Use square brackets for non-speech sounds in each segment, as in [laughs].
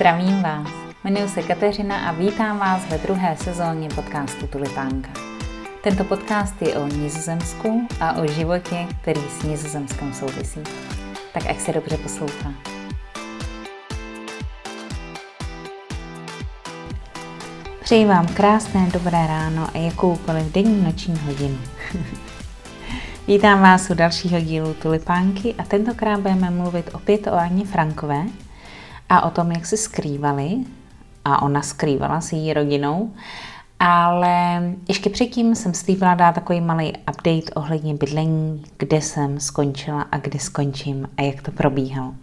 Zdravím vás. Jmenuji se Kateřina a vítám vás ve druhé sezóně podcastu Tulipánka. Tento podcast je o Nizozemsku a o životě, který s Nizozemskem souvisí. Tak ať se dobře poslouchá. Přeji vám krásné dobré ráno a jakoukoliv denní noční hodinu. [laughs] Vítám vás u dalšího dílu Tulipánky a tentokrát budeme mluvit opět o Aně Frankové a o tom, jak se skrývali a ona skrývala s její rodinou. Ale ještě předtím jsem slíbila dát takový malý update ohledně bydlení, kde jsem skončila a kde skončím a jak to probíhalo.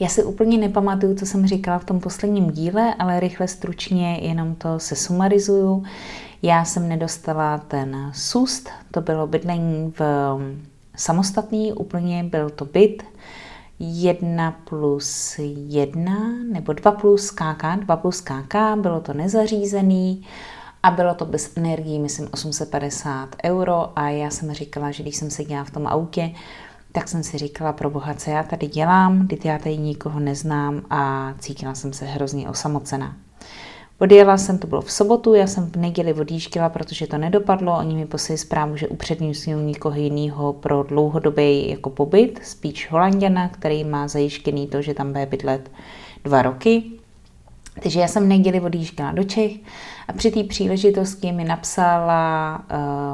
Já si úplně nepamatuju, co jsem říkala v tom posledním díle, ale rychle stručně jenom to se sumarizuju. Já jsem nedostala ten sust, to bylo bydlení v samostatný, úplně byl to byt, 1 plus 1 nebo 2 plus KK, 2 plus KK, bylo to nezařízený a bylo to bez energií, myslím 850 euro a já jsem říkala, že když jsem seděla v tom autě, tak jsem si říkala, pro boha, co já tady dělám, když já tady nikoho neznám a cítila jsem se hrozně osamocená. Odjela jsem, to bylo v sobotu, já jsem v neděli odjížděla, protože to nedopadlo. Oni mi poslali zprávu, že upřednostňují někoho jiného pro dlouhodobý jako pobyt, spíš Holanděna, který má zajištěný to, že tam bude bydlet dva roky. Takže já jsem v neděli odjížděla do Čech a při té příležitosti mi napsala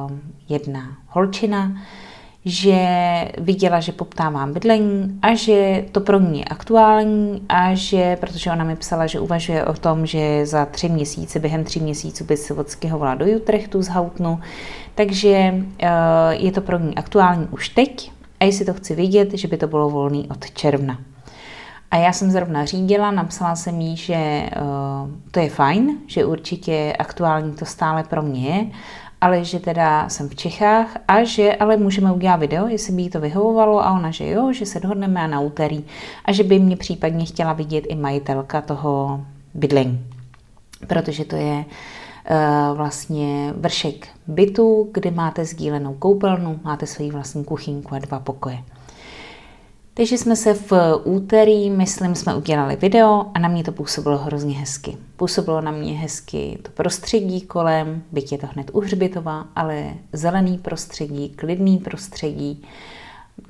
uh, jedna holčina, že viděla, že poptávám bydlení a že to pro ní je aktuální a že, protože ona mi psala, že uvažuje o tom, že za tři měsíce, během tři měsíců by se odskyhovala do Utrechtu z Houtnu, takže uh, je to pro ní aktuální už teď a jestli to chci vidět, že by to bylo volný od června. A já jsem zrovna řídila, napsala jsem jí, že uh, to je fajn, že určitě aktuální to stále pro mě je ale že teda jsem v Čechách a že ale můžeme udělat video, jestli by jí to vyhovovalo a ona, že jo, že se dohodneme na úterý a že by mě případně chtěla vidět i majitelka toho bydlení, protože to je uh, vlastně vršek bytu, kde máte sdílenou koupelnu, máte svoji vlastní kuchynku a dva pokoje. Takže jsme se v úterý, myslím, jsme udělali video a na mě to působilo hrozně hezky. Působilo na mě hezky to prostředí kolem, byť je to hned u hřbitova, ale zelený prostředí, klidný prostředí.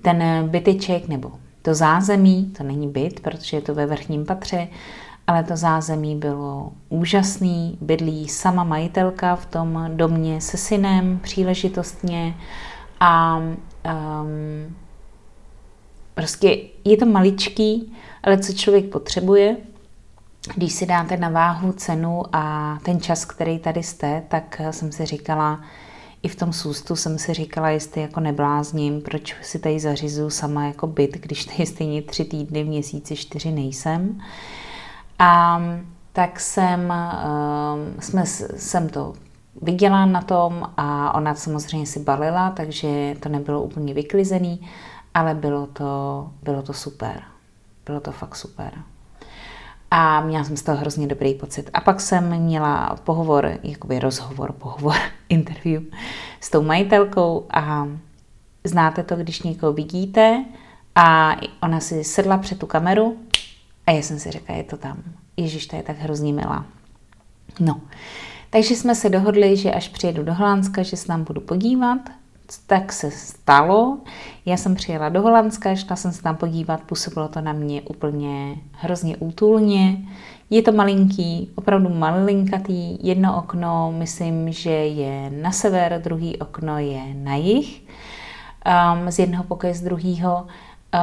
Ten byteček nebo to zázemí, to není byt, protože je to ve vrchním patře, ale to zázemí bylo úžasný, bydlí sama majitelka v tom domě se synem příležitostně a um, Prostě je to maličký, ale co člověk potřebuje, když si dáte na váhu cenu a ten čas, který tady jste, tak jsem si říkala, i v tom sústu jsem si říkala, jestli jako neblázním, proč si tady zařizuju sama jako byt, když tady stejně tři týdny v měsíci, čtyři nejsem. A tak jsem, jsme, jsem to viděla na tom a ona samozřejmě si balila, takže to nebylo úplně vyklizený ale bylo to, bylo to super. Bylo to fakt super. A měla jsem z toho hrozně dobrý pocit. A pak jsem měla pohovor, jakoby rozhovor, pohovor, [laughs] interview s tou majitelkou a znáte to, když někoho vidíte a ona si sedla před tu kameru a já jsem si řekla, je to tam. Ježíš, to je tak hrozně milá. No, takže jsme se dohodli, že až přijedu do Holandska, že se nám budu podívat tak se stalo. Já jsem přijela do Holandska, šla jsem se tam podívat, působilo to na mě úplně hrozně útulně. Je to malinký, opravdu malinkatý, jedno okno, myslím, že je na sever, druhý okno je na jih, um, z jednoho pokoje z druhého.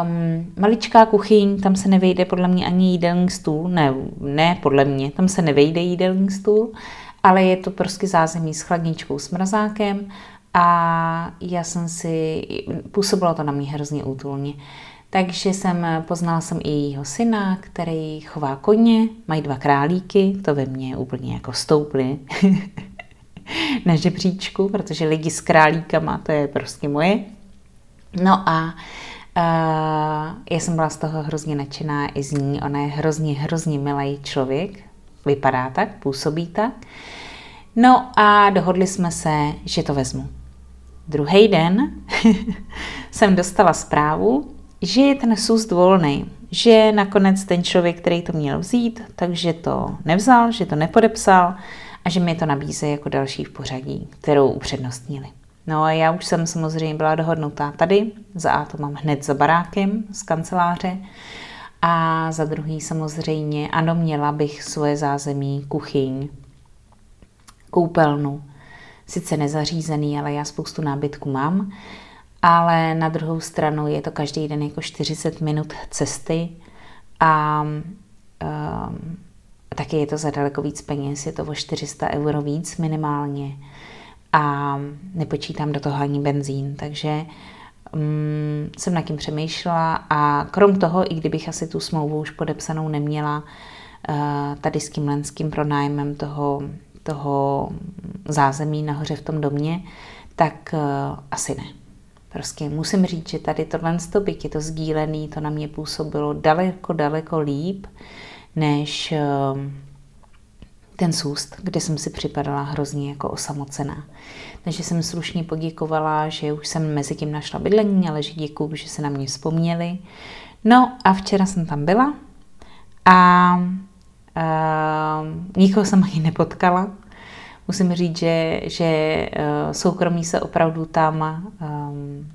Um, maličká kuchyň, tam se nevejde podle mě ani jídelní stůl, ne, ne podle mě, tam se nevejde jídelní stůl, ale je to prostě zázemí s chladničkou, s mrazákem a já jsem si, působilo to na mě hrozně útulně. Takže jsem, poznala jsem i jejího syna, který chová koně, mají dva králíky, to ve mně úplně jako stouply [laughs] na žebříčku, protože lidi s králíkama, to je prostě moje. No a uh, já jsem byla z toho hrozně nadšená i z ní. Ona je hrozně, hrozně milý člověk, vypadá tak, působí tak. No a dohodli jsme se, že to vezmu. Druhý den [laughs] jsem dostala zprávu, že je ten sust volný, že nakonec ten člověk, který to měl vzít, takže to nevzal, že to nepodepsal a že mi to nabízí jako další v pořadí, kterou upřednostnili. No a já už jsem samozřejmě byla dohodnutá tady, za A to mám hned za barákem z kanceláře a za druhý samozřejmě, ano, měla bych svoje zázemí, kuchyň, koupelnu, sice nezařízený, ale já spoustu nábytku mám, ale na druhou stranu je to každý den jako 40 minut cesty a um, taky je to za daleko víc peněz, je to o 400 euro víc minimálně. A nepočítám do toho ani benzín, takže um, jsem nad tím přemýšlela a krom toho, i kdybych asi tu smlouvu už podepsanou neměla, uh, tady s tím lenským pronájmem toho, toho zázemí nahoře v tom domě, tak uh, asi ne. Prostě musím říct, že tady tohle byť je to sdílený, to na mě působilo daleko, daleko líp, než uh, ten sůst, kde jsem si připadala hrozně jako osamocená. Takže jsem slušně poděkovala, že už jsem mezi tím našla bydlení, ale že děkuju, že se na mě vzpomněli. No a včera jsem tam byla a nikoho jsem ani nepotkala. Musím říct, že, že uh, soukromí se opravdu tam um,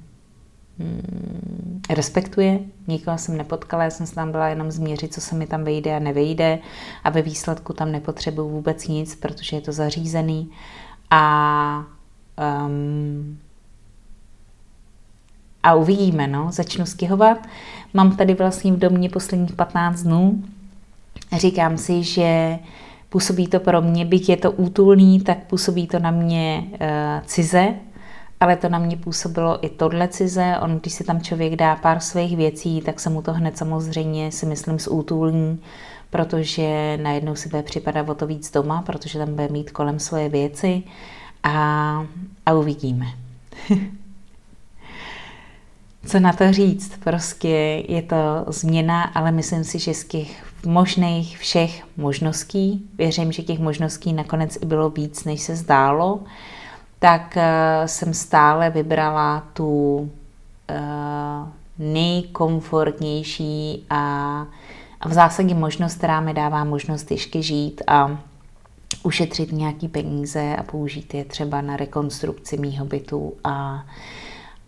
respektuje. Nikoho jsem nepotkala, já jsem se tam byla jenom změřit, co se mi tam vejde a nevejde a ve výsledku tam nepotřebuju vůbec nic, protože je to zařízený a um, a uvidíme, no, začnu stěhovat. Mám tady vlastně v domě posledních 15 dnů. Říkám si, že působí to pro mě, byť je to útulný, tak působí to na mě uh, cize, ale to na mě působilo i tohle cize. On, když si tam člověk dá pár svých věcí, tak se mu to hned samozřejmě si myslím zútulní, protože najednou si bude připadat o to víc doma, protože tam bude mít kolem svoje věci a, a uvidíme. [laughs] Co na to říct? Prostě je to změna, ale myslím si, že z těch možných všech možností, věřím, že těch možností nakonec i bylo víc, než se zdálo, tak uh, jsem stále vybrala tu uh, nejkomfortnější a, a v zásadě možnost, která mi dává možnost ještě žít a ušetřit nějaký peníze a použít je třeba na rekonstrukci mýho bytu a,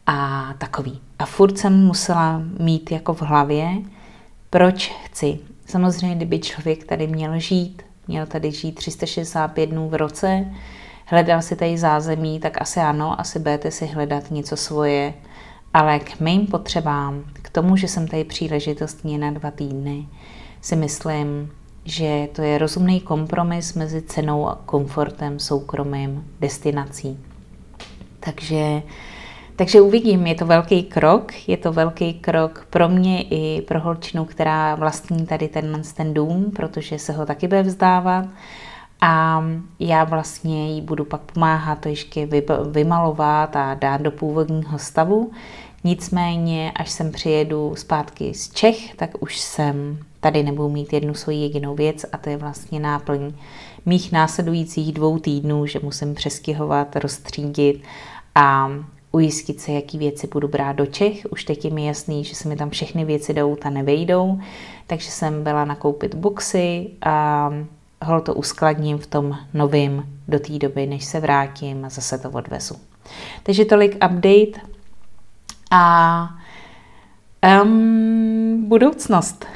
a takový. A furt jsem musela mít jako v hlavě, proč chci. Samozřejmě, kdyby člověk tady měl žít, měl tady žít 365 dnů v roce, hledal si tady zázemí, tak asi ano, asi budete si hledat něco svoje, ale k mým potřebám, k tomu, že jsem tady příležitostně na dva týdny, si myslím, že to je rozumný kompromis mezi cenou a komfortem, soukromým, destinací. Takže, takže uvidím, je to velký krok, je to velký krok pro mě i pro holčinu, která vlastní tady ten, ten dům, protože se ho taky bude vzdávat a já vlastně jí budu pak pomáhat to ještě vymalovat a dát do původního stavu. Nicméně, až sem přijedu zpátky z Čech, tak už jsem tady nebudu mít jednu svoji jedinou věc a to je vlastně náplň mých následujících dvou týdnů, že musím přestěhovat, rozstřídit a ujistit se, jaký věci budu brát do Čech. Už teď je mi jasný, že se mi tam všechny věci do auta nevejdou, takže jsem byla nakoupit boxy a hol to uskladním v tom novém do té doby, než se vrátím a zase to odvezu. Takže tolik update a um, budoucnost.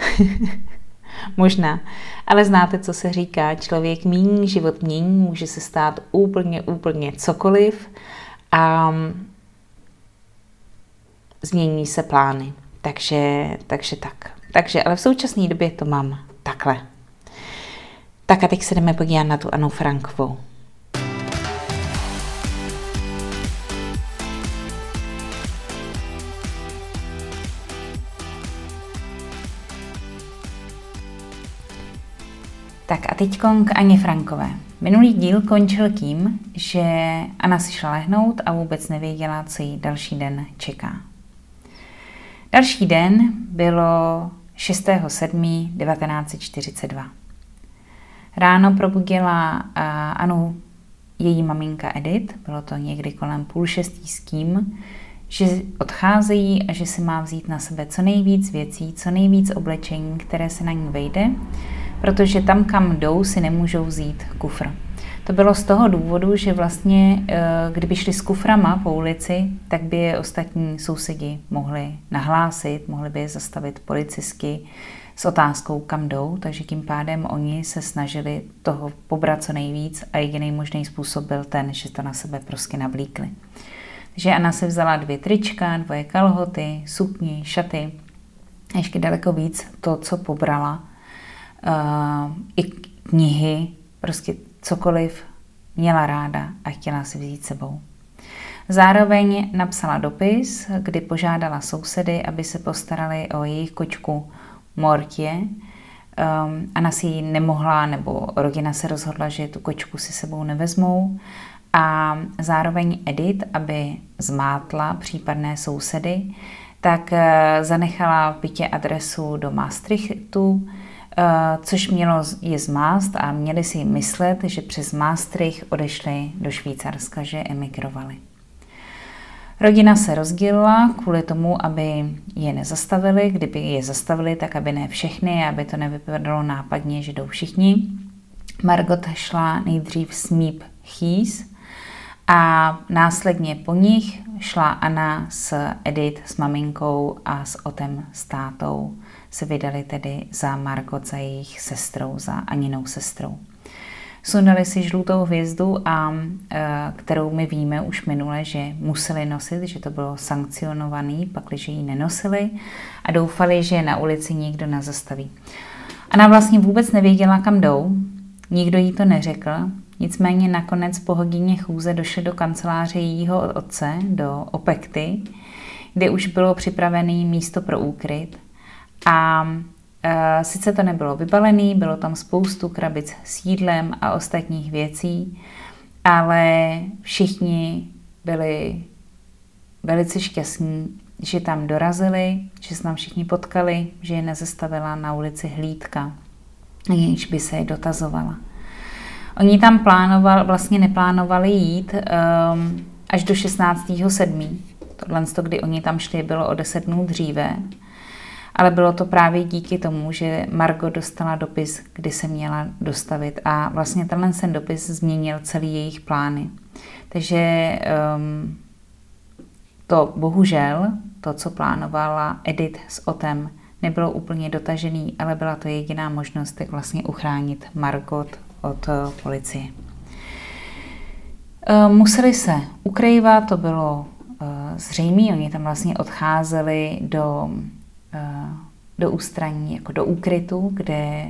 [laughs] Možná. Ale znáte, co se říká, člověk míní, život mění, může se stát úplně, úplně cokoliv a změní se plány. Takže, takže tak. Takže, ale v současné době to mám takhle. Tak a teď se jdeme podívat na tu Anu Frankovou. Tak a teď k Aně Frankové. Minulý díl končil tím, že Anna si šla lehnout a vůbec nevěděla, co jí další den čeká. Další den bylo 6.7.1942. Ráno probudila Anu její maminka Edith, bylo to někdy kolem půl šestý s tím, že odcházejí a že si má vzít na sebe co nejvíc věcí, co nejvíc oblečení, které se na ní vejde, protože tam, kam jdou, si nemůžou vzít kufr. To bylo z toho důvodu, že vlastně, eh, kdyby šli s kuframa po ulici, tak by je ostatní sousedi mohli nahlásit, mohli by je zastavit policisky s otázkou, kam jdou, takže tím pádem oni se snažili toho pobrat co nejvíc a jediný možný způsob byl ten, že to na sebe prostě navlíkli. Takže Anna se vzala dvě trička, dvoje kalhoty, sukni, šaty, ještě daleko víc to, co pobrala, uh, i knihy, prostě cokoliv měla ráda a chtěla si vzít sebou. Zároveň napsala dopis, kdy požádala sousedy, aby se postarali o jejich kočku Mortě. Um, Anna si ji nemohla, nebo rodina se rozhodla, že tu kočku si sebou nevezmou. A zároveň Edith, aby zmátla případné sousedy, tak eh, zanechala v bytě adresu do Maastrichtu, což mělo je zmást a měli si myslet, že přes Maastricht odešli do Švýcarska, že emigrovali. Rodina se rozdělila kvůli tomu, aby je nezastavili. Kdyby je zastavili, tak aby ne všechny, aby to nevypadalo nápadně, že jdou všichni. Margot šla nejdřív s Meep Chýs a následně po nich šla Anna s Edith, s maminkou a s Otem s tátou se vydali tedy za Margot, za jejich sestrou, za Aninou sestrou. Sundali si žlutou hvězdu, a, e, kterou my víme už minule, že museli nosit, že to bylo sankcionovaný, pakliže ji nenosili a doufali, že na ulici nikdo nezastaví. Ona vlastně vůbec nevěděla, kam jdou, nikdo jí to neřekl, nicméně nakonec po hodině chůze došli do kanceláře jejího otce, do Opekty, kde už bylo připravené místo pro úkryt a e, sice to nebylo vybalené, bylo tam spoustu krabic s jídlem a ostatních věcí, ale všichni byli velice šťastní, že tam dorazili, že se tam všichni potkali, že je nezastavila na ulici hlídka, jenž by se je dotazovala. Oni tam plánovali, vlastně neplánovali jít um, až do 16.7. Tohle, kdy oni tam šli, bylo o 10 dnů dříve ale bylo to právě díky tomu, že Margot dostala dopis, kdy se měla dostavit a vlastně tenhle ten dopis změnil celý jejich plány. Takže um, to bohužel, to, co plánovala Edith s Otem, nebylo úplně dotažený, ale byla to jediná možnost, jak vlastně uchránit Margot od uh, policie. Uh, museli se ukrývat, to bylo uh, zřejmé, oni tam vlastně odcházeli do Eh, do ústraní, jako do úkrytu, kde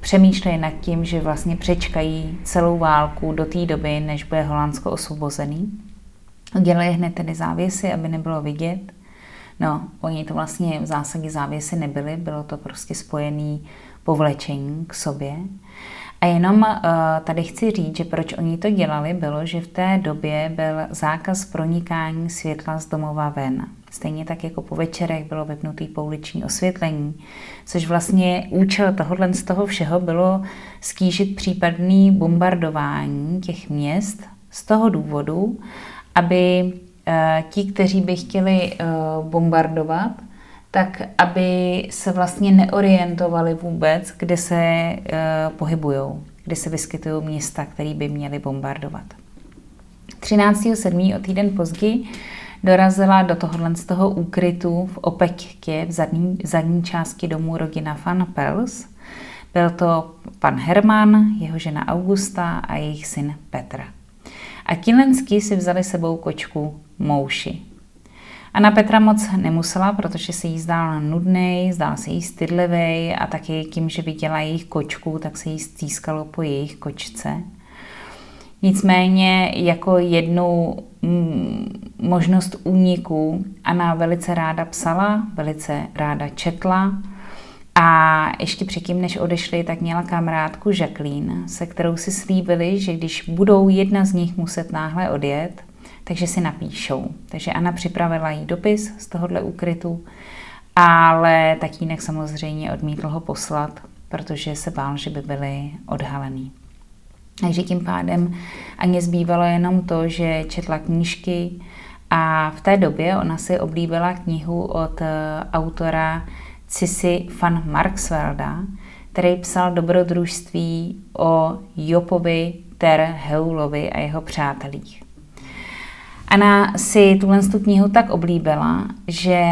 přemýšlejí nad tím, že vlastně přečkají celou válku do té doby, než bude Holandsko osvobozený. Dělají hned tedy závěsy, aby nebylo vidět. No, oni to vlastně v zásadě závěsy nebyly, bylo to prostě spojený povlečení k sobě. A jenom uh, tady chci říct, že proč oni to dělali, bylo, že v té době byl zákaz pronikání světla z domova ven. Stejně tak jako po večerech bylo vypnutý pouliční osvětlení, což vlastně účel tohohle z toho všeho bylo skýžit případný bombardování těch měst z toho důvodu, aby uh, ti, kteří by chtěli uh, bombardovat, tak aby se vlastně neorientovali vůbec, kde se e, pohybují, kde se vyskytují města, které by měly bombardovat. 13.7. o týden později dorazila do tohohle z toho úkrytu v Opektě v zadní, v zadní části domu rodina Van Pels. Byl to pan Herman, jeho žena Augusta a jejich syn Petr. A Kilenský si vzali sebou kočku Mouši. Anna Petra moc nemusela, protože se jí zdál nudný, zdál se jí stydlivý a taky tím, že viděla jejich kočku, tak se jí stýskalo po jejich kočce. Nicméně jako jednu mm, možnost úniku Anna velice ráda psala, velice ráda četla a ještě předtím, než odešli, tak měla kamarádku Jacqueline, se kterou si slíbili, že když budou jedna z nich muset náhle odjet, takže si napíšou. Takže Anna připravila jí dopis z tohohle úkrytu, ale tatínek samozřejmě odmítl ho poslat, protože se bál, že by byly odhalený. Takže tím pádem Aně zbývalo jenom to, že četla knížky A v té době ona si oblíbila knihu od eh, autora Cisi van Marksvelda, který psal dobrodružství o Jopovi Ter Heulovi a jeho přátelích. Anna si tuhle tu knihu tak oblíbila, že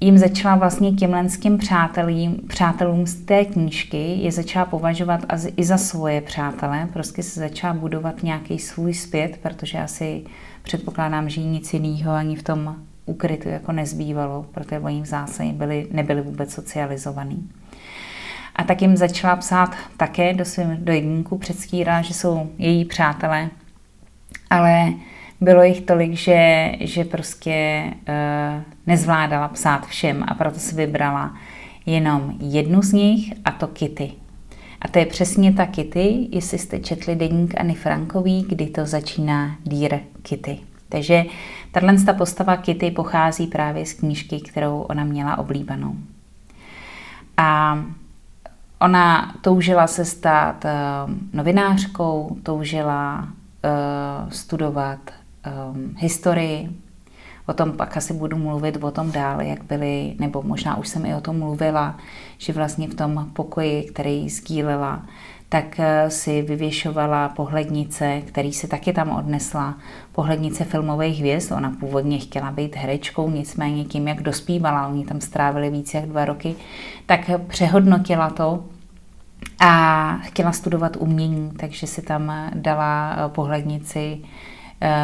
jim začala vlastně těmlenským přátelím, přátelům z té knížky je začala považovat i za svoje přátele, prostě se začala budovat nějaký svůj zpět, protože asi předpokládám, že nic jiného ani v tom ukrytu jako nezbývalo, protože oni v zásadě byli, nebyli vůbec socializovaní. A tak jim začala psát také do svým dojníku, předstírala, že jsou její přátelé, ale bylo jich tolik, že, že prostě uh, nezvládala psát všem a proto si vybrala jenom jednu z nich a to Kitty. A to je přesně ta Kitty, jestli jste četli deník Anny Frankový, kdy to začíná Dear Kitty. Takže tato postava Kitty pochází právě z knížky, kterou ona měla oblíbenou. A ona toužila se stát uh, novinářkou, toužila uh, studovat um, historii. O tom pak asi budu mluvit o tom dále, jak byly, nebo možná už jsem i o tom mluvila, že vlastně v tom pokoji, který sdílela, tak eh, si vyvěšovala pohlednice, který si taky tam odnesla, pohlednice filmových hvězd. Ona původně chtěla být herečkou, nicméně tím, jak dospívala, oni tam strávili více jak dva roky, tak přehodnotila to a chtěla studovat umění, takže si tam dala eh, pohlednici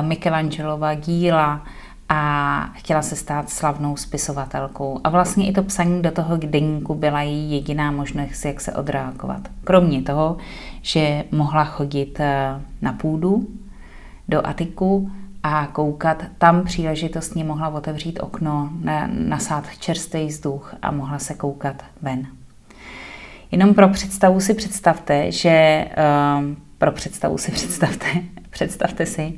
Michelangelova díla a chtěla se stát slavnou spisovatelkou. A vlastně i to psaní do toho deníku byla její jediná možnost, jak se odreagovat. Kromě toho, že mohla chodit eh, na půdu, do Atiku a koukat. Tam příležitostně mohla otevřít okno, nasát čerstvý vzduch a mohla se koukat ven. Jenom pro představu si představte, že um, pro představu si představte, [laughs] představte si,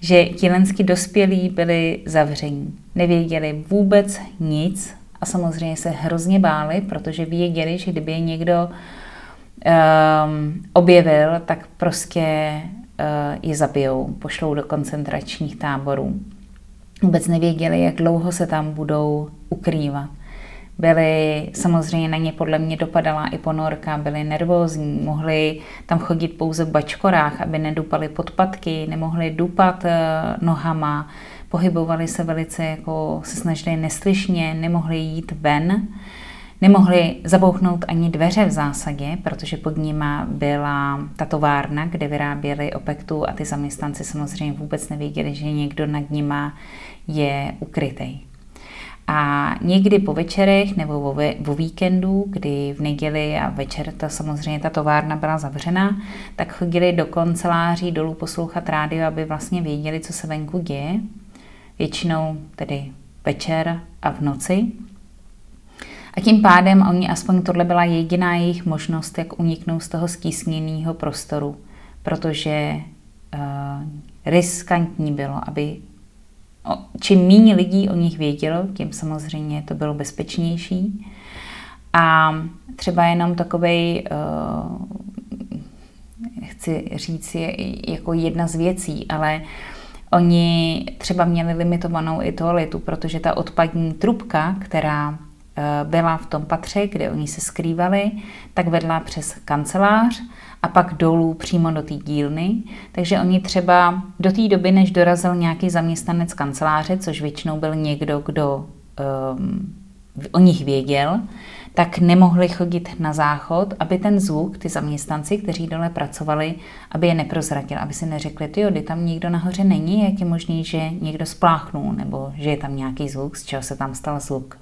že tilenský dospělí byli zavření. Nevěděli vůbec nic a samozřejmě se hrozně báli, protože věděli, že kdyby je někdo um, objevil, tak prostě uh, je zabijou, pošlou do koncentračních táborů. Vůbec nevěděli, jak dlouho se tam budou ukrývat byli, samozřejmě na ně podle mě dopadala i ponorka, byli nervózní, mohli tam chodit pouze v bačkorách, aby nedupali podpatky, nemohli dupat eh, nohama, pohybovali se velice, jako se snažili neslyšně, nemohli jít ven, nemohli zabouchnout ani dveře v zásadě, protože pod nima byla ta továrna, kde vyráběli opektu a ty zaměstnanci samozřejmě vůbec nevěděli, že někdo nad nima je ukrytej. A někdy po večerech nebo vo víkendu, kdy v neděli a večer ta samozřejmě ta továrna byla zavřena, tak chodili do kanceláří dolů poslouchat rádio, aby vlastně věděli, co se venku děje. Většinou tedy večer a v noci. A tím pádem oni aspoň tohle byla jediná jejich možnost, jak uniknout z toho stísněného prostoru, protože uh, riskantní bylo, aby čím méně lidí o nich vědělo, tím samozřejmě to bylo bezpečnější. A třeba jenom takový, uh, chci říct, je jako jedna z věcí, ale oni třeba měli limitovanou i toaletu, protože ta odpadní trubka, která eh, byla v tom patře, kde oni se skrývali, tak vedla přes kancelář a pak dolů přímo do té dílny. Takže oni třeba do té doby, než dorazil nějaký zaměstnanec kanceláře, což většinou byl někdo, kdo um, o nich věděl, tak nemohli chodit na záchod, aby ten zvuk, ty zaměstnanci, kteří dole pracovali, aby je neprozradil, aby si neřekli, ty kdy tam nikdo nahoře není, jak je možný, že někdo spláchnul, nebo že je tam nějaký zvuk, z čeho se tam stal zvuk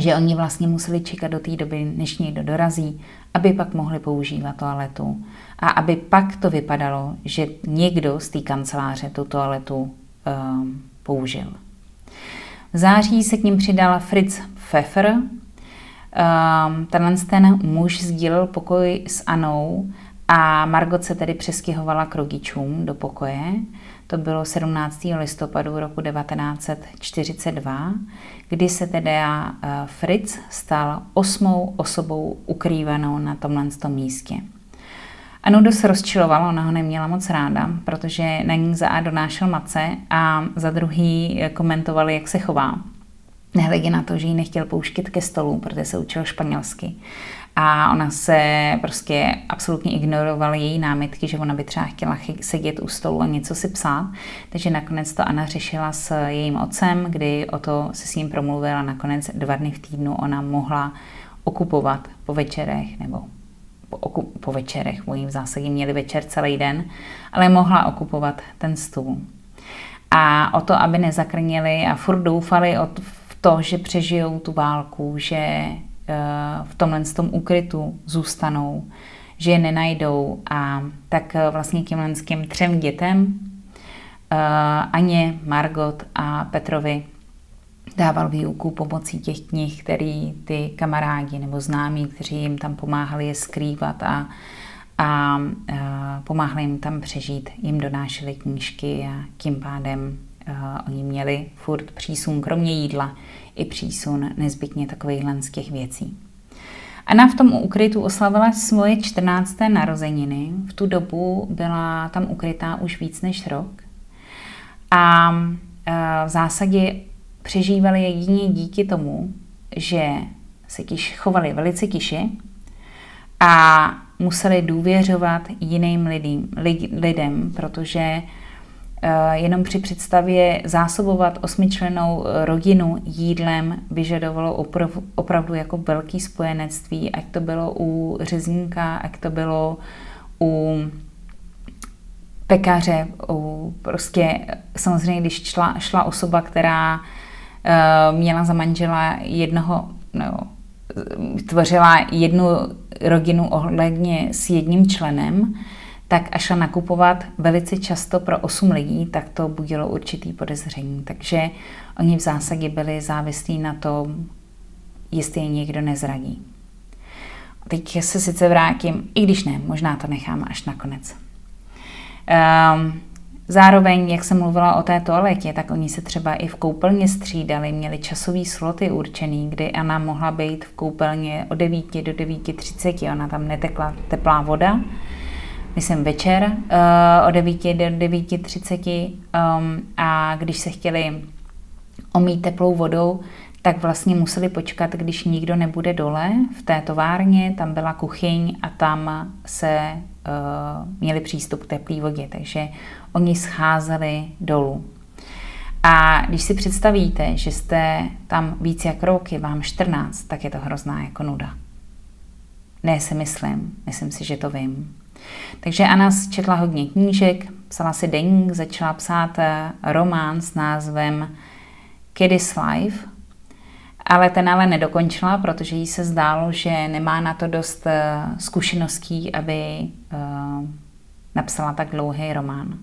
že oni vlastně museli čekat do té doby, než někdo dorazí, aby pak mohli používat toaletu a aby pak to vypadalo, že někdo z té kanceláře tu toaletu um, použil. V září se k ním přidal Fritz Pfeffer. Um, tenhle ten muž sdílel pokoj s Anou a Margot se tedy přeskyhovala k rodičům do pokoje. To bylo 17. listopadu roku 1942, kdy se teda eh, Fritz stal osmou osobou ukrývanou na tomhle místě. Anu dost rozčilovalo, ona ho neměla moc ráda, protože na ní za A donášel mace a za druhý komentovali, jak se chová. Nehledě na to, že ji nechtěl pouštět ke stolu, protože se učil španělsky. A ona se prostě absolutně ignorovala její námitky, že ona by třeba chtěla sedět u stolu a něco si psát. Takže nakonec to Anna řešila s jejím otcem, kdy o to se s ním promluvila. Nakonec dva dny v týdnu ona mohla okupovat po večerech nebo po, po večerech, oni v zásadě měli večer celý den, ale mohla okupovat ten stůl. A o to, aby nezakrnili a furt doufali v to, že přežijou tu válku, že v tomhle tom úkrytu zůstanou, že je nenajdou. A tak eh, vlastně těmhle těm třem dětem, eh, Aně, Margot a Petrovi, dával výuku pomocí těch knih, který ty kamarádi nebo známí, kteří jim tam pomáhali je skrývat a, a, a pomáhali jim tam přežít, jim donášeli knížky a tím pádem a, oni měli furt přísun, kromě jídla, i přísun nezbytně takovýchhle z těch věcí. Anna v tom ukrytu oslavila svoje 14. narozeniny. V tu dobu byla tam ukrytá už víc než rok. A v zásadě přežívali jedině díky tomu, že se tiš, chovali velice tiše a museli důvěřovat jiným lidem, lidem protože jenom při představě zásobovat osmičlenou rodinu jídlem vyžadovalo opravdu, opravdu jako velký spojenectví, ať to bylo u řezníka, ať to bylo u pekaře, u prostě samozřejmě, když šla, šla osoba, která Eh, měla za manžela jednoho, no, tvořila jednu rodinu ohledně s jedním členem, tak a šla nakupovat velice často pro 8 lidí, tak to budilo určitý podezření. Takže oni v zásadě byli závislí na tom, jestli je někdo nezradí. Teď se sice vrátím, i když ne, možná to nechám až nakonec. Um, Zároveň, jak jsem mluvila o té toaletě, tak oni se třeba i v koupelně střídali, měli časový sloty určený, kdy Anna mohla být v koupelně od 9 do 9.30, ona tam netekla teplá voda, myslím večer uh, od 9 do 9.30 um, a když se chtěli omít teplou vodou, tak vlastně museli počkat, když nikdo nebude dole v té továrně, tam byla kuchyň a tam se uh, měli přístup k teplé vodě, takže oni scházeli dolů. A když si představíte, že jste tam víc jak roky, vám 14, tak je to hrozná jako nuda. Ne si myslím, myslím si, že to vím. Takže Anna četla hodně knížek, psala si deník, začala psát eh, román s názvem Kiddy's Life, ale ten ale nedokončila, protože jí se zdálo, že nemá na to dost eh, zkušeností, aby uh, napsala tak dlouhý román.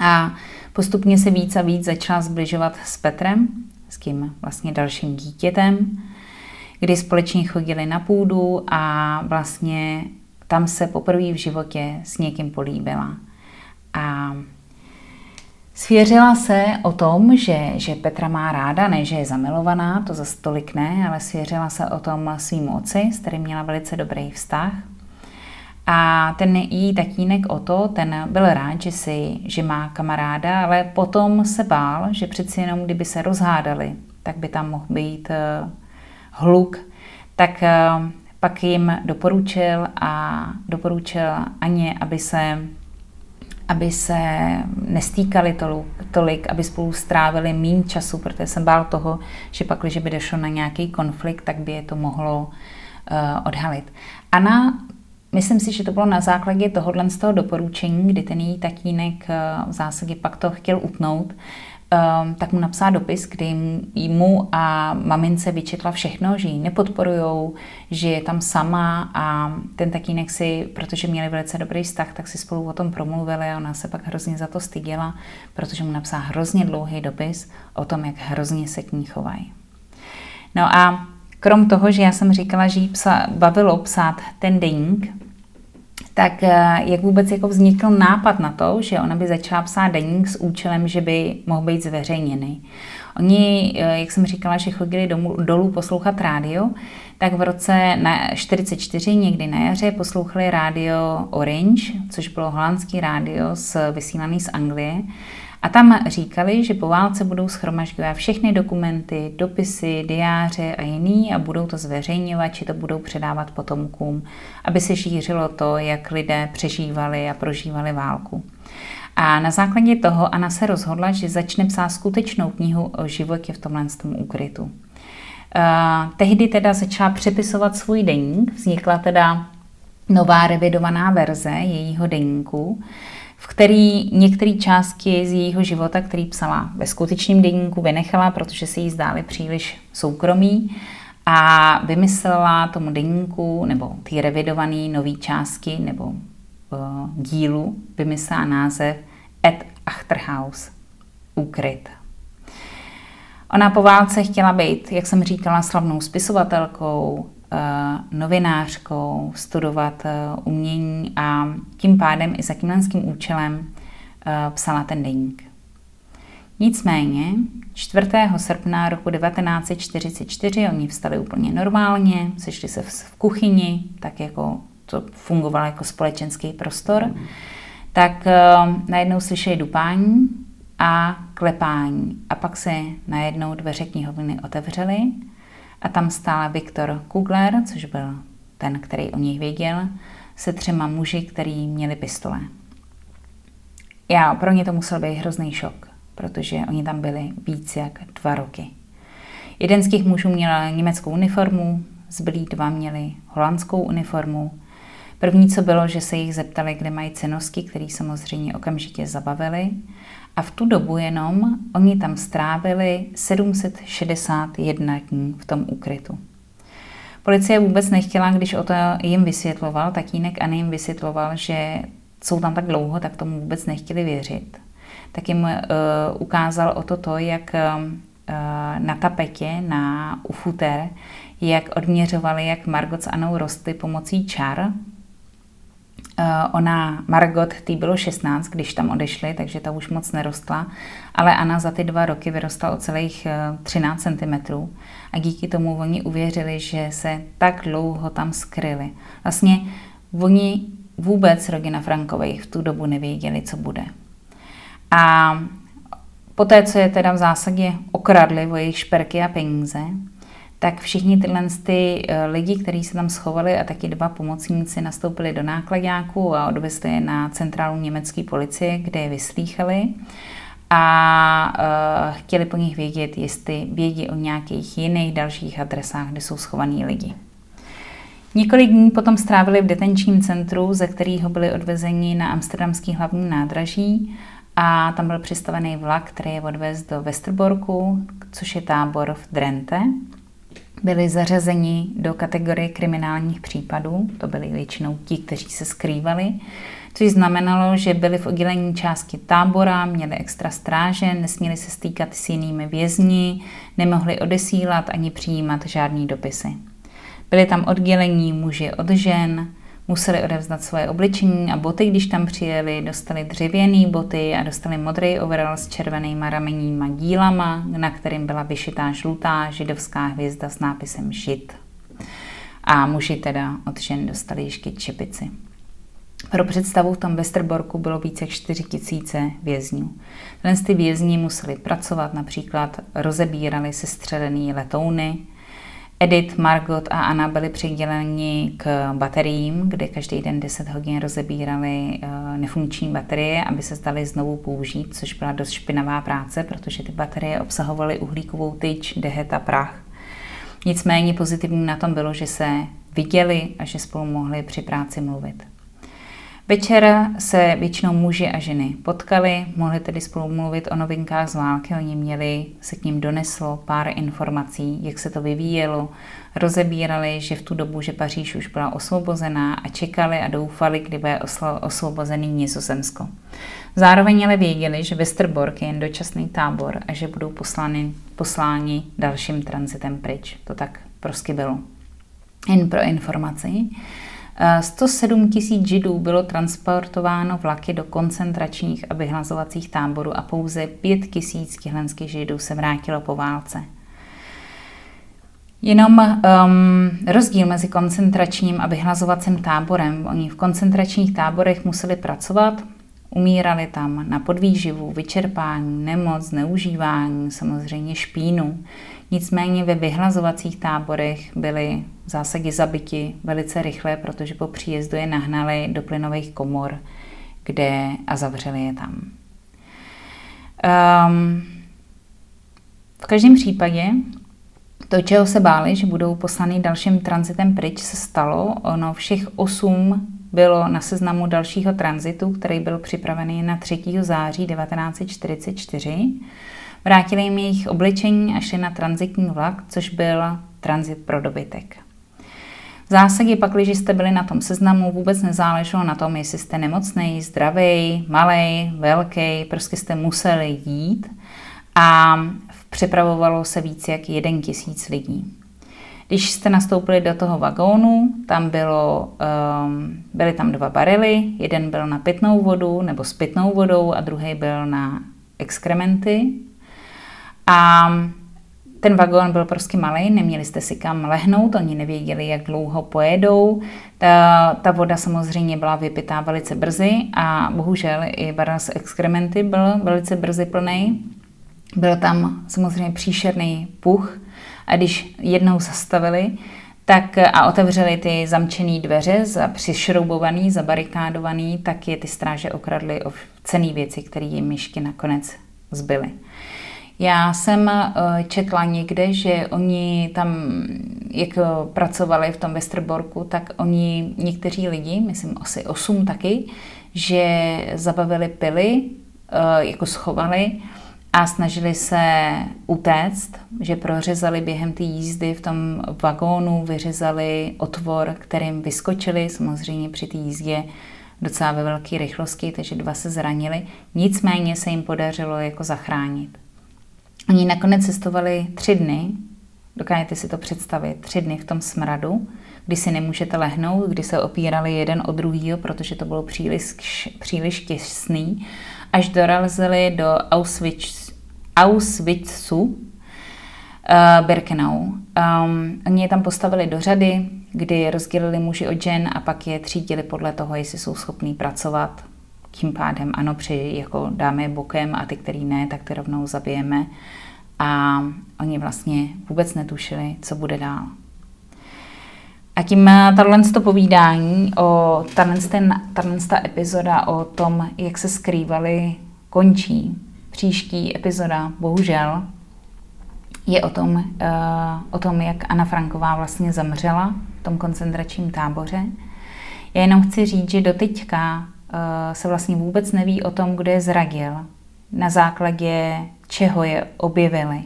A postupně se víc a víc začala zbližovat s Petrem, s tím vlastně dalším dítětem, kdy společně chodili na půdu a vlastně tam se poprvé v životě s někým políbila. A Svěřila se o tom, že, že Petra má ráda, ne že je zamilovaná, to za tolik ne, ale svěřila se o tom svým otci, s kterým měla velice dobrý vztah. A ten její tatínek o to, ten byl rád, že, si, že má kamaráda, ale potom se bál, že přeci jenom kdyby se rozhádali, tak by tam mohl být uh, hluk. Tak uh, pak jim doporučil a doporučil Aně, aby se aby se nestýkali tolik, aby spolu strávili méně času, protože jsem bál toho, že pak, když by došlo na nějaký konflikt, tak by je to mohlo uh, odhalit. Anna, myslím si, že to bylo na základě tohohle z toho doporučení, kdy ten její tatínek uh, v zásadě pak to chtěl utnout, um, tak mu napsala dopis, kdy mu a mamince vyčetla všechno, že ji nepodporujou, že je tam sama a ten tatínek si, protože měli velice dobrý vztah, tak si spolu o tom promluvili a ona se pak hrozně za to styděla, protože mu napsala hrozně dlouhý dopis o tom, jak hrozně se k ní chovají. No a krom toho, že já jsem říkala, že jí psa, bavilo psát ten deník, tak eh, jak vůbec jako vznikl nápad na to, že ona by začala psát deník s účelem, že by mohl být zveřejněný. Oni, eh, jak jsem říkala, že chodili domů, dolů poslouchat rádio, tak v roce na 44, někdy na jaře, poslouchali rádio Orange, což bylo holandský rádio vysílaný z Anglie. A tam říkali, že po válce budou schromažďovat všechny dokumenty, dopisy, diáře a jiný a budou to zveřejňovat, či to budou předávat potomkům, aby se šířilo to, jak lidé přežívali a prožívali válku. A na základě toho Anna se rozhodla, že začne psát skutečnou knihu o životě v tomhle tom úkrytu. Uh, tehdy teda začala přepisovat svůj deník, vznikla teda nová revidovaná verze jejího deníku, který některé části z jejího života, který psala ve skutečném deníku, vynechala, protože se jí zdály příliš soukromí a vymyslela tomu deníku nebo ty revidované nové části nebo uh, dílu vymyslela název Ed Achterhaus, úkryt. Ona po válce chtěla být, jak jsem říkala, slavnou spisovatelkou, novinářkou, studovat eh, umění a tím pádem i za tímhlenským účelem eh, psala ten deník. Nicméně 4. srpna roku 1944 oni vstali úplně normálně, sešli se v kuchyni, tak jako to fungovalo jako společenský prostor. Tak najednou slyšeli dupání a klepání. A pak se najednou dveře knihovny otevřely a tam stál Viktor Kugler, což byl ten, který o nich věděl, se třema muži, který měli pistole. Já, pro ně to musel být hrozný šok, protože oni tam byli víc jak dva roky. Jeden z těch mužů měl německou uniformu, zbylí dva měli holandskou uniformu První, co bylo, že se jich zeptali, kde mají cenosti, které samozřejmě okamžitě zabavili. A v tu dobu jenom oni tam strávili 761 dní v tom ukrytu. Policie vůbec nechtěla, když o to jim vysvětloval, tatínek Anny jim vysvětloval, že jsou tam tak dlouho, tak tomu vůbec nechtěli věřit. Tak jim uh, ukázal o to to, jak uh, na tapetě, na ufuter, jak odměřovali, jak Margot s Anou rostly pomocí čar, ona, Margot, tý bylo 16, když tam odešli, takže ta už moc nerostla, ale Anna za ty dva roky vyrostla o celých 13 eh, cm a díky tomu oni uvěřili, že se tak dlouho tam skryli. Vlastně oni vůbec rodina Frankových v tu dobu nevěděli, co bude. A poté, co je teda v zásadě okradli o jejich šperky a peníze, tak všichni tyhle ty eh, lidi, kteří se tam schovali a taky dva pomocníci nastoupili do nákladňáku a odvezli je na centrálu německé policie, kde je vyslýchali a uh, chtěli po nich vědět, jestli vědí o nějakých jiných dalších adresách, kde jsou schovaní lidi. Několik dní potom strávili v detenčním centru, ze kterého byli odvezeni na amsterdamský hlavní nádraží a tam byl přistavený vlak, který je odvez do Westerborku, což je tábor v Drente byli zařazeni do kategorie kriminálních případů, to byli většinou ti, kteří se skrývali, což znamenalo, že byli v oddělení části tábora, měli extra stráže, nesměli se stýkat s jinými vězni, nemohli odesílat ani přijímat žádný dopisy. Byli tam oddělení muži od žen, museli odevzdat svoje obličení a boty, když tam přijeli, dostali dřevěné boty a dostali modrý overall s červenýma ramenníma dílama, na kterým byla vyšitá žlutá židovská hvězda s nápisem žid. A muži teda od žen dostali ještě čepici. Pro představu v tom Westerborku bylo více jak 4 tisíce vězňů. Dnes ty vězni museli pracovat, například rozebírali sestřelený letouny, Edith, Margot a Anna byli přiděleni k bateriím, kde každý den 10 hodin rozebírali eh, nefunkční baterie, aby se zdaly znovu použít, což byla dost špinavá práce, protože ty baterie obsahovaly uhlíkovou tyč, dehet a prach. Nicméně pozitivní na tom bylo, že se viděli a že spolu mohli při práci mluvit. Večer se většinou muži a ženy potkali, mohli tedy spolu mluvit o novinkách z války, oni měli, se k ním doneslo pár informací, jak se to vyvíjelo, rozebírali, že v tu dobu, že Paříž už byla osvobozená a čekali a doufali, kdy bude osvobozený Nizozemsko. Zároveň ale věděli, že Westerbork je jen dočasný tábor a že budou poslány, posláni dalším transitem pryč. To tak prostě bylo. Jen pro informaci. 107 tisíc židů bylo transportováno vlaky do koncentračních a vyhlazovacích táborů a pouze 5 tisíc těchlenských židů se vrátilo po válce. Jenom um, rozdíl mezi koncentračním a vyhlazovacím táborem. Oni v koncentračních táborech museli pracovat, umírali tam na podvýživu, vyčerpání, nemoc, zneužívání, samozřejmě špínu. Nicméně ve vyhlazovacích táborech byli v zásadě zabiti velice rychle, protože po příjezdu je nahnali do plynových komor, kde a zavřeli je tam. Um, v každém případě to, čeho se báli, že budou poslany dalším transitem pryč, se stalo. Ono všech osm bylo na seznamu dalšího tranzitu, který byl připravený na 3. září 1944. Vrátili jim jejich obličení a šli na tranzitní vlak, což byl tranzit pro dobytek. V zásadě pak, když jste byli na tom seznamu, vůbec nezáleželo na tom, jestli jste nemocný, zdravý, malý, velký, prostě jste museli jít a přepravovalo se víc jak jeden tisíc lidí. Když jste nastoupili do toho vagónu, tam bylo, um, byly tam dva barely, jeden byl na pitnou vodu nebo s pitnou vodou a druhý byl na exkrementy. A ten vagón byl prostě malý, neměli jste si kam lehnout, oni nevěděli, jak dlouho pojedou. Ta, ta voda samozřejmě byla vypitá velice brzy a bohužel i barel s exkrementy byl velice brzy plný. Byl tam samozřejmě příšerný puch a když jednou zastavili, tak a otevřeli ty zamčené dveře, za, přišroubovaný, zabarikádovaný, tak je ty stráže okradly o cené věci, které jim myšky nakonec zbyly. Já jsem eh, četla někde, že oni tam, jak pracovali v tom Westerborku, tak oni, někteří lidi, myslím asi osm taky, že zabavili pily, eh, jako schovali a snažili se utéct, že prořezali během té jízdy v tom vagónu, vyřezali otvor, kterým vyskočili, samozřejmě při té jízdě docela ve velké rychlosti, takže dva se zranili. Nicméně se jim podařilo jako zachránit. Oni nakonec cestovali tři dny, dokážete si to představit, tři dny v tom smradu, kdy si nemůžete lehnout, kdy se opírali jeden od druhého, protože to bylo příliš, příliš těsný, až dorazili do Auschwitz, Auschwitzu, uh, Birkenau. Um, oni je tam postavili do řady, kdy rozdělili muži od žen a pak je třídili podle toho, jestli jsou schopní pracovat. Tím pádem ano, při, jako dáme bokem a ty, který ne, tak ty rovnou zabijeme. A oni vlastně vůbec netušili, co bude dál. A tím eh, tato to povídání, o tato ta epizoda o tom, jak se skrývali, končí. Příští epizoda, bohužel, je o tom, uh, o tom, jak Anna Franková vlastně zemřela v tom koncentračním táboře. Já jenom chci říct, že doteďka uh, se vlastně vůbec neví o tom, kdo je zradil, na základě čeho je objevili.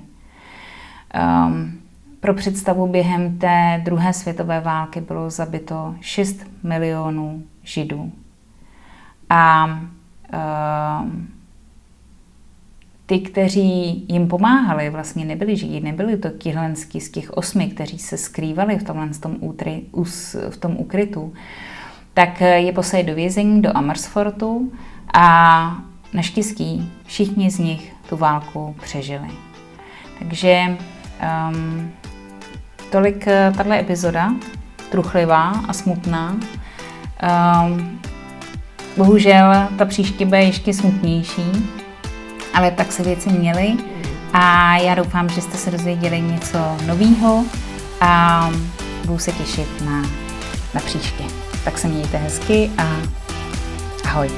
Um, pro představu během té druhé světové války bylo zabito 6 milionů židů. A uh, ty, kteří jim pomáhali, vlastně nebyli židi, nebyli to tihle z těch osmi, kteří se skrývali v tomhle tom, útry, v tom ukrytu, tak je poslali do vězení, do Amersfortu a naštěstí všichni z nich tu válku přežili. Takže um, Tolik eh, tahle epizoda, truchlivá a smutná. Um, bohužel ta příští bude ještě smutnější, ale tak se věci měly a já doufám, že jste se dozvěděli něco nového a budu se těšit na, na příště. Tak se mějte hezky a ahoj.